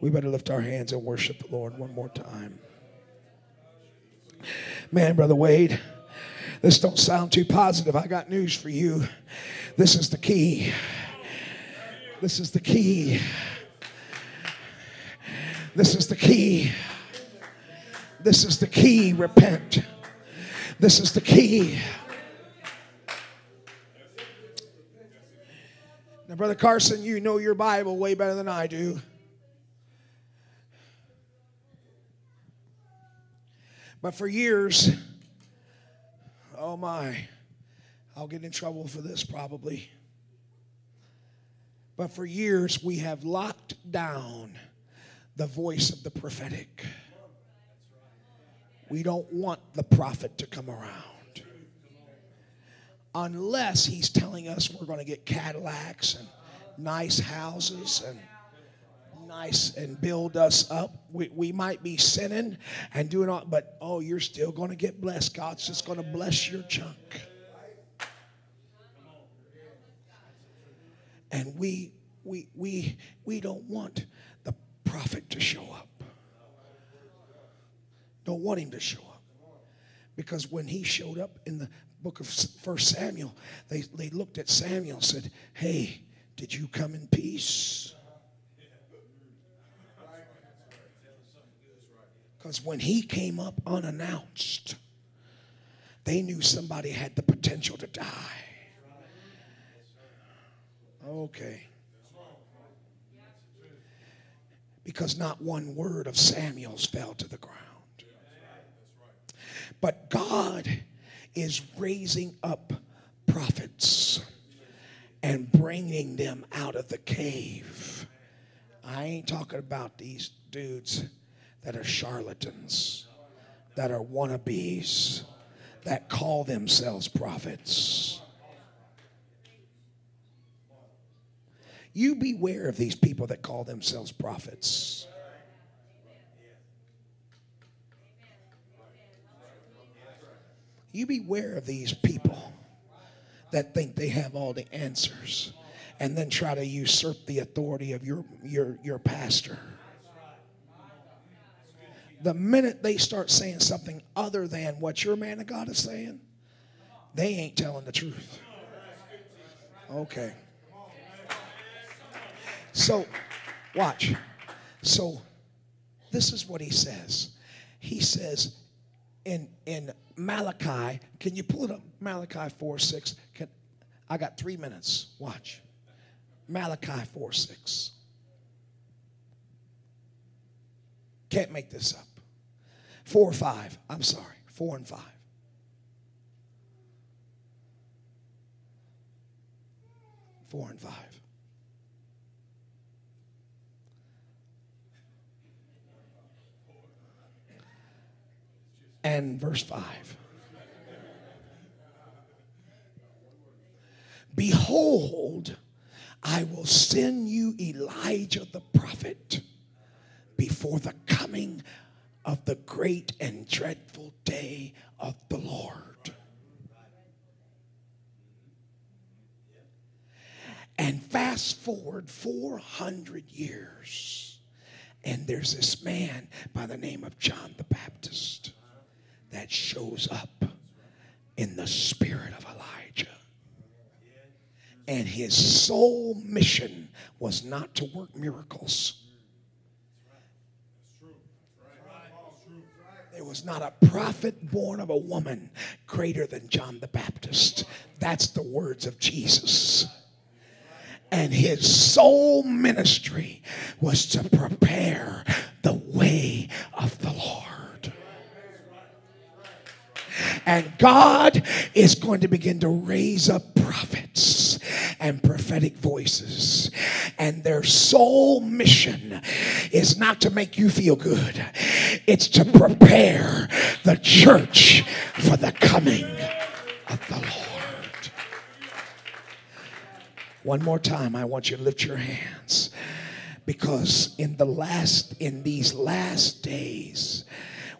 We better lift our hands and worship the Lord one more time. Man, Brother Wade, this don't sound too positive. I got news for you. This is the key. This is the key. This is the key. This is the key. Repent. This is the key. Brother Carson, you know your Bible way better than I do. But for years, oh my, I'll get in trouble for this probably. But for years, we have locked down the voice of the prophetic. We don't want the prophet to come around unless he's telling us we're going to get Cadillacs and nice houses and nice and build us up. We, we might be sinning and doing all, but oh, you're still going to get blessed. God's just going to bless your junk. And we we we we don't want the prophet to show up. Don't want him to show up. Because when he showed up in the book of First Samuel, they, they looked at Samuel and said, Hey, did you come in peace? Because when he came up unannounced, they knew somebody had the potential to die. Okay. Because not one word of Samuel's fell to the ground. But God is raising up prophets and bringing them out of the cave. I ain't talking about these dudes that are charlatans, that are wannabes, that call themselves prophets. You beware of these people that call themselves prophets. You beware of these people that think they have all the answers and then try to usurp the authority of your, your, your pastor. The minute they start saying something other than what your man of God is saying, they ain't telling the truth. Okay. So, watch. So, this is what he says. He says in, in Malachi, can you pull it up? Malachi 4 6. Can, I got three minutes. Watch. Malachi 4 6. Can't make this up. 4 5. I'm sorry. 4 and 5. Four and five. And verse 5. Behold, I will send you Elijah the prophet before the coming of the great and dreadful day of the Lord. And fast forward 400 years, and there's this man by the name of John the Baptist that shows up in the spirit of Elijah. And his sole mission was not to work miracles. There was not a prophet born of a woman greater than John the Baptist. That's the words of Jesus. And his sole ministry was to prepare the way of the Lord. And God is going to begin to raise up prophets and prophetic voices. And their sole mission is not to make you feel good, it's to prepare the church for the coming of the Lord. One more time, I want you to lift your hands because in the last in these last days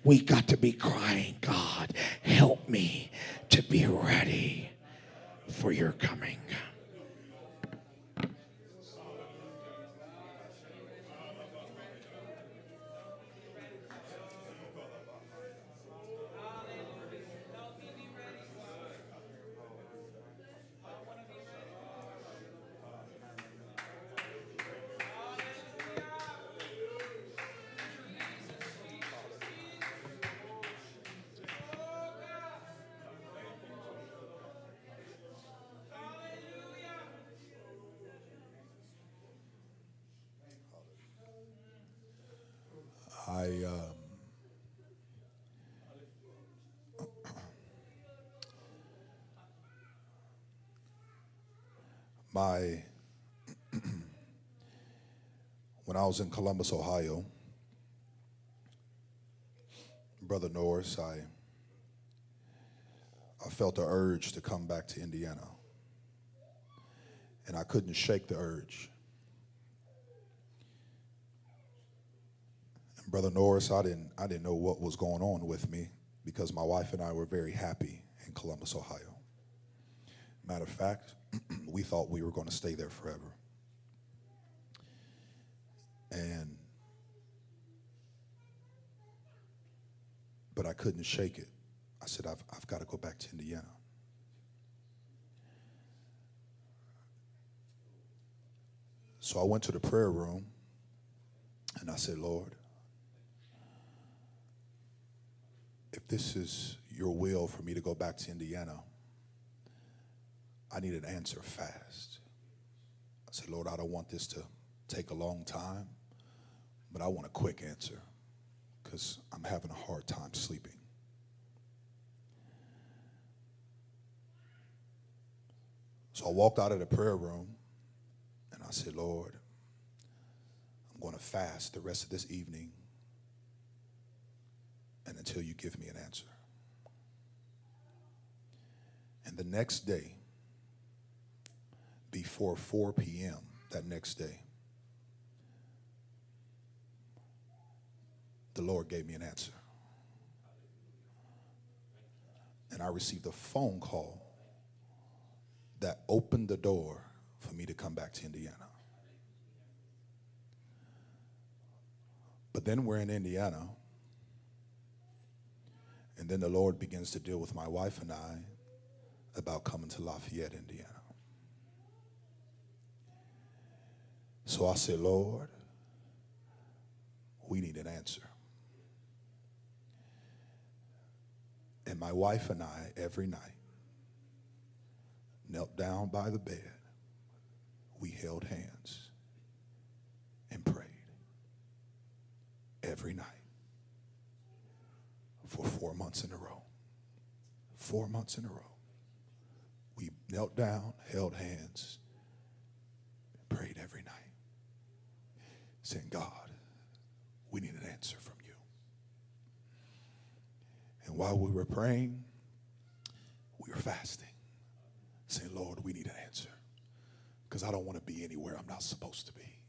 we got to be crying god be ready for your coming was in Columbus, Ohio, brother Norris, I I felt the urge to come back to Indiana, and I couldn't shake the urge. Brother Norris, I didn't, I didn't know what was going on with me because my wife and I were very happy in Columbus, Ohio. Matter of fact, we thought we were going to stay there forever. And, but I couldn't shake it. I said, I've, I've got to go back to Indiana. So I went to the prayer room and I said, Lord, if this is your will for me to go back to Indiana, I need an answer fast. I said, Lord, I don't want this to take a long time, but I want a quick answer because I'm having a hard time sleeping. So I walked out of the prayer room and I said, Lord, I'm going to fast the rest of this evening and until you give me an answer. And the next day, before 4 p.m., that next day, the Lord gave me an answer. And I received a phone call that opened the door for me to come back to Indiana. But then we're in Indiana and then the Lord begins to deal with my wife and I about coming to Lafayette, Indiana. So I said, Lord, we need an answer. And my wife and I, every night, knelt down by the bed. We held hands and prayed every night for four months in a row. Four months in a row. We knelt down, held hands, prayed every night, saying, God, we need an answer from. And while we were praying, we were fasting, saying, Lord, we need an answer because I don't want to be anywhere I'm not supposed to be.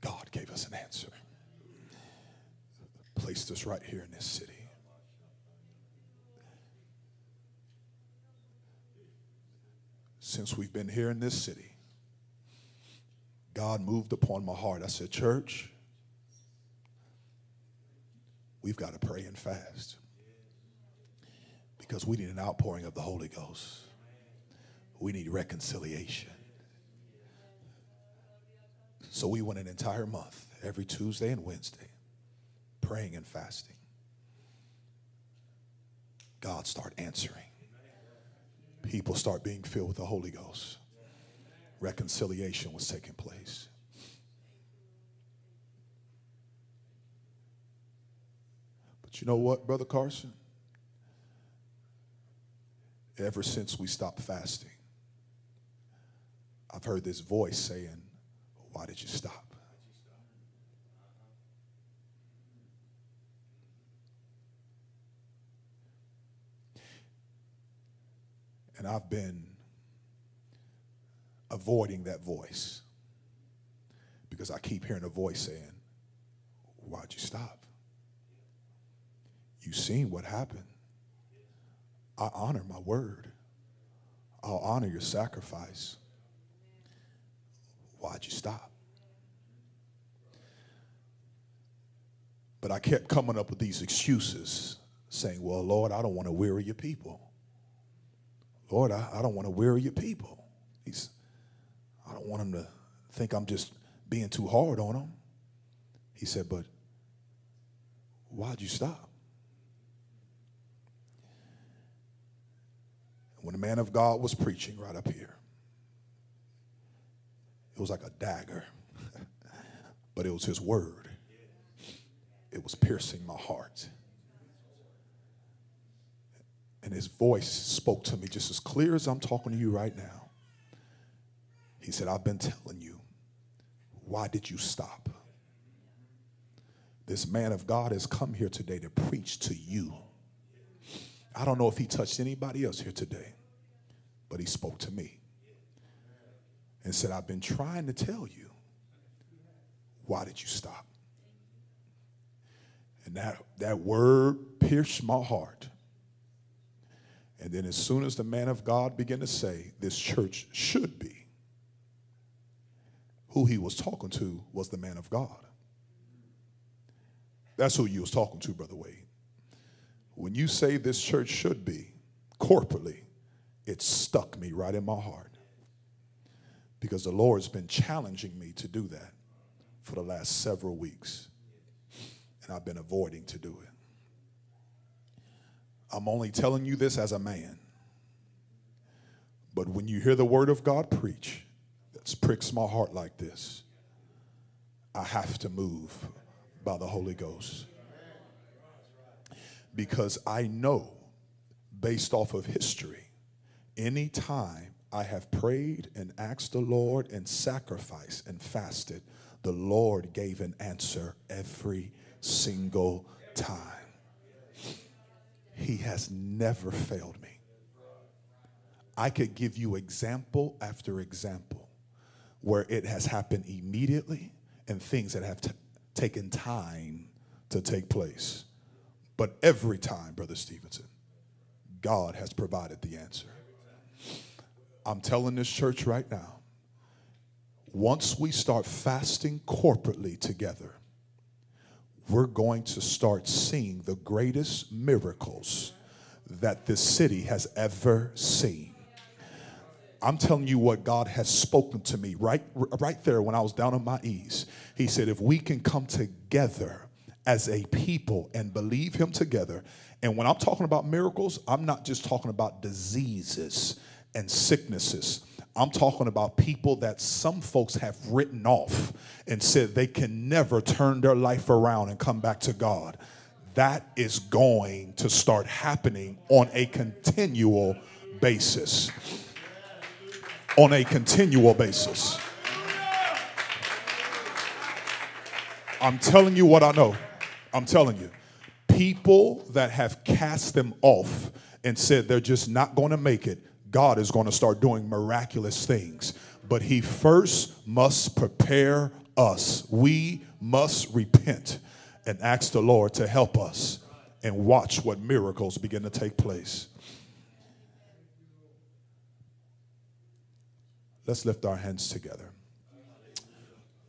God gave us an answer placed us right here in this city. Since we've been here in this city, God moved upon my heart. I said, Church, we've got to pray and fast. Because we need an outpouring of the Holy Ghost. We need reconciliation. So we went an entire month, every Tuesday and Wednesday, praying and fasting. God start answering. People start being filled with the Holy Ghost. Reconciliation was taking place. But you know what, Brother Carson? Ever since we stopped fasting, I've heard this voice saying, Why did you stop? And I've been avoiding that voice because I keep hearing a voice saying, Why'd you stop? You seen what happened. I honor my word. I'll honor your sacrifice. Why'd you stop? But I kept coming up with these excuses saying, Well, Lord, I don't want to weary your people. Lord, I, I don't want to weary your people. He's, I don't want them to think I'm just being too hard on them. He said, But why'd you stop? When the man of God was preaching right up here, it was like a dagger, but it was his word. It was piercing my heart. And his voice spoke to me just as clear as I'm talking to you right now. He said, I've been telling you, why did you stop? This man of God has come here today to preach to you. I don't know if he touched anybody else here today, but he spoke to me and said, I've been trying to tell you. Why did you stop? And that, that word pierced my heart. And then, as soon as the man of God began to say, This church should be, who he was talking to was the man of God. That's who you was talking to, Brother Wade. When you say this church should be, corporately, it stuck me right in my heart. Because the Lord's been challenging me to do that for the last several weeks. And I've been avoiding to do it. I'm only telling you this as a man. But when you hear the word of God preach, that pricks my heart like this, I have to move by the Holy Ghost. Because I know, based off of history, anytime I have prayed and asked the Lord and sacrificed and fasted, the Lord gave an answer every single time. He has never failed me. I could give you example after example where it has happened immediately and things that have taken time to take place. But every time, Brother Stevenson, God has provided the answer. I'm telling this church right now, once we start fasting corporately together, we're going to start seeing the greatest miracles that this city has ever seen. I'm telling you what God has spoken to me right, right there when I was down on my knees. He said, if we can come together as a people and believe Him together, and when I'm talking about miracles, I'm not just talking about diseases and sicknesses. I'm talking about people that some folks have written off and said they can never turn their life around and come back to God. That is going to start happening on a continual basis. On a continual basis. I'm telling you what I know. I'm telling you. People that have cast them off and said they're just not going to make it God is going to start doing miraculous things. But He first must prepare us. We must repent and ask the Lord to help us and watch what miracles begin to take place. Let's lift our hands together.